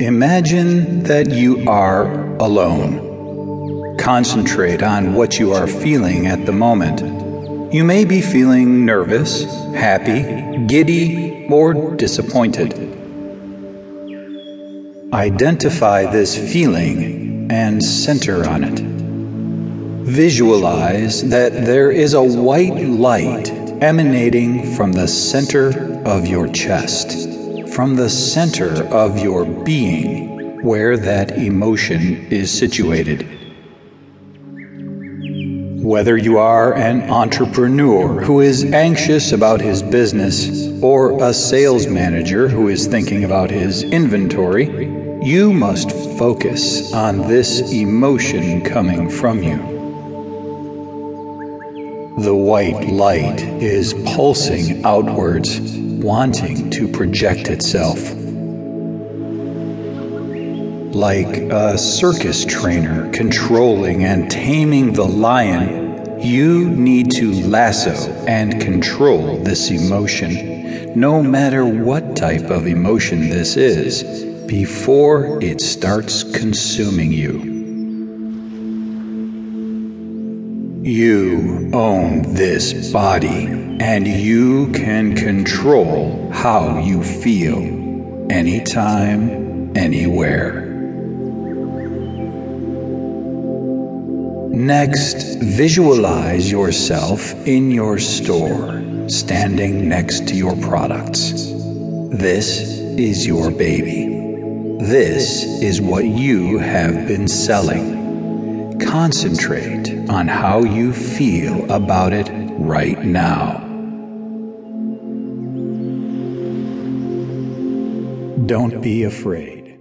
Imagine that you are alone. Concentrate on what you are feeling at the moment. You may be feeling nervous, happy, giddy, or disappointed. Identify this feeling and center on it. Visualize that there is a white light emanating from the center of your chest from the center of your being where that emotion is situated. Whether you are an entrepreneur who is anxious about his business or a sales manager who is thinking about his inventory, you must focus on this emotion coming from you. The white light is pulsing outwards wanting to project itself. Like a circus trainer controlling and taming the lion, you need to lasso and control this emotion, no matter what type of emotion this is, before it starts consuming you. You own this body, and you can control how you feel anytime, anywhere. Next, visualize yourself in your store, standing next to your products. This is your baby. This is what you have been selling. Concentrate on how you feel about it right now. Don't be afraid.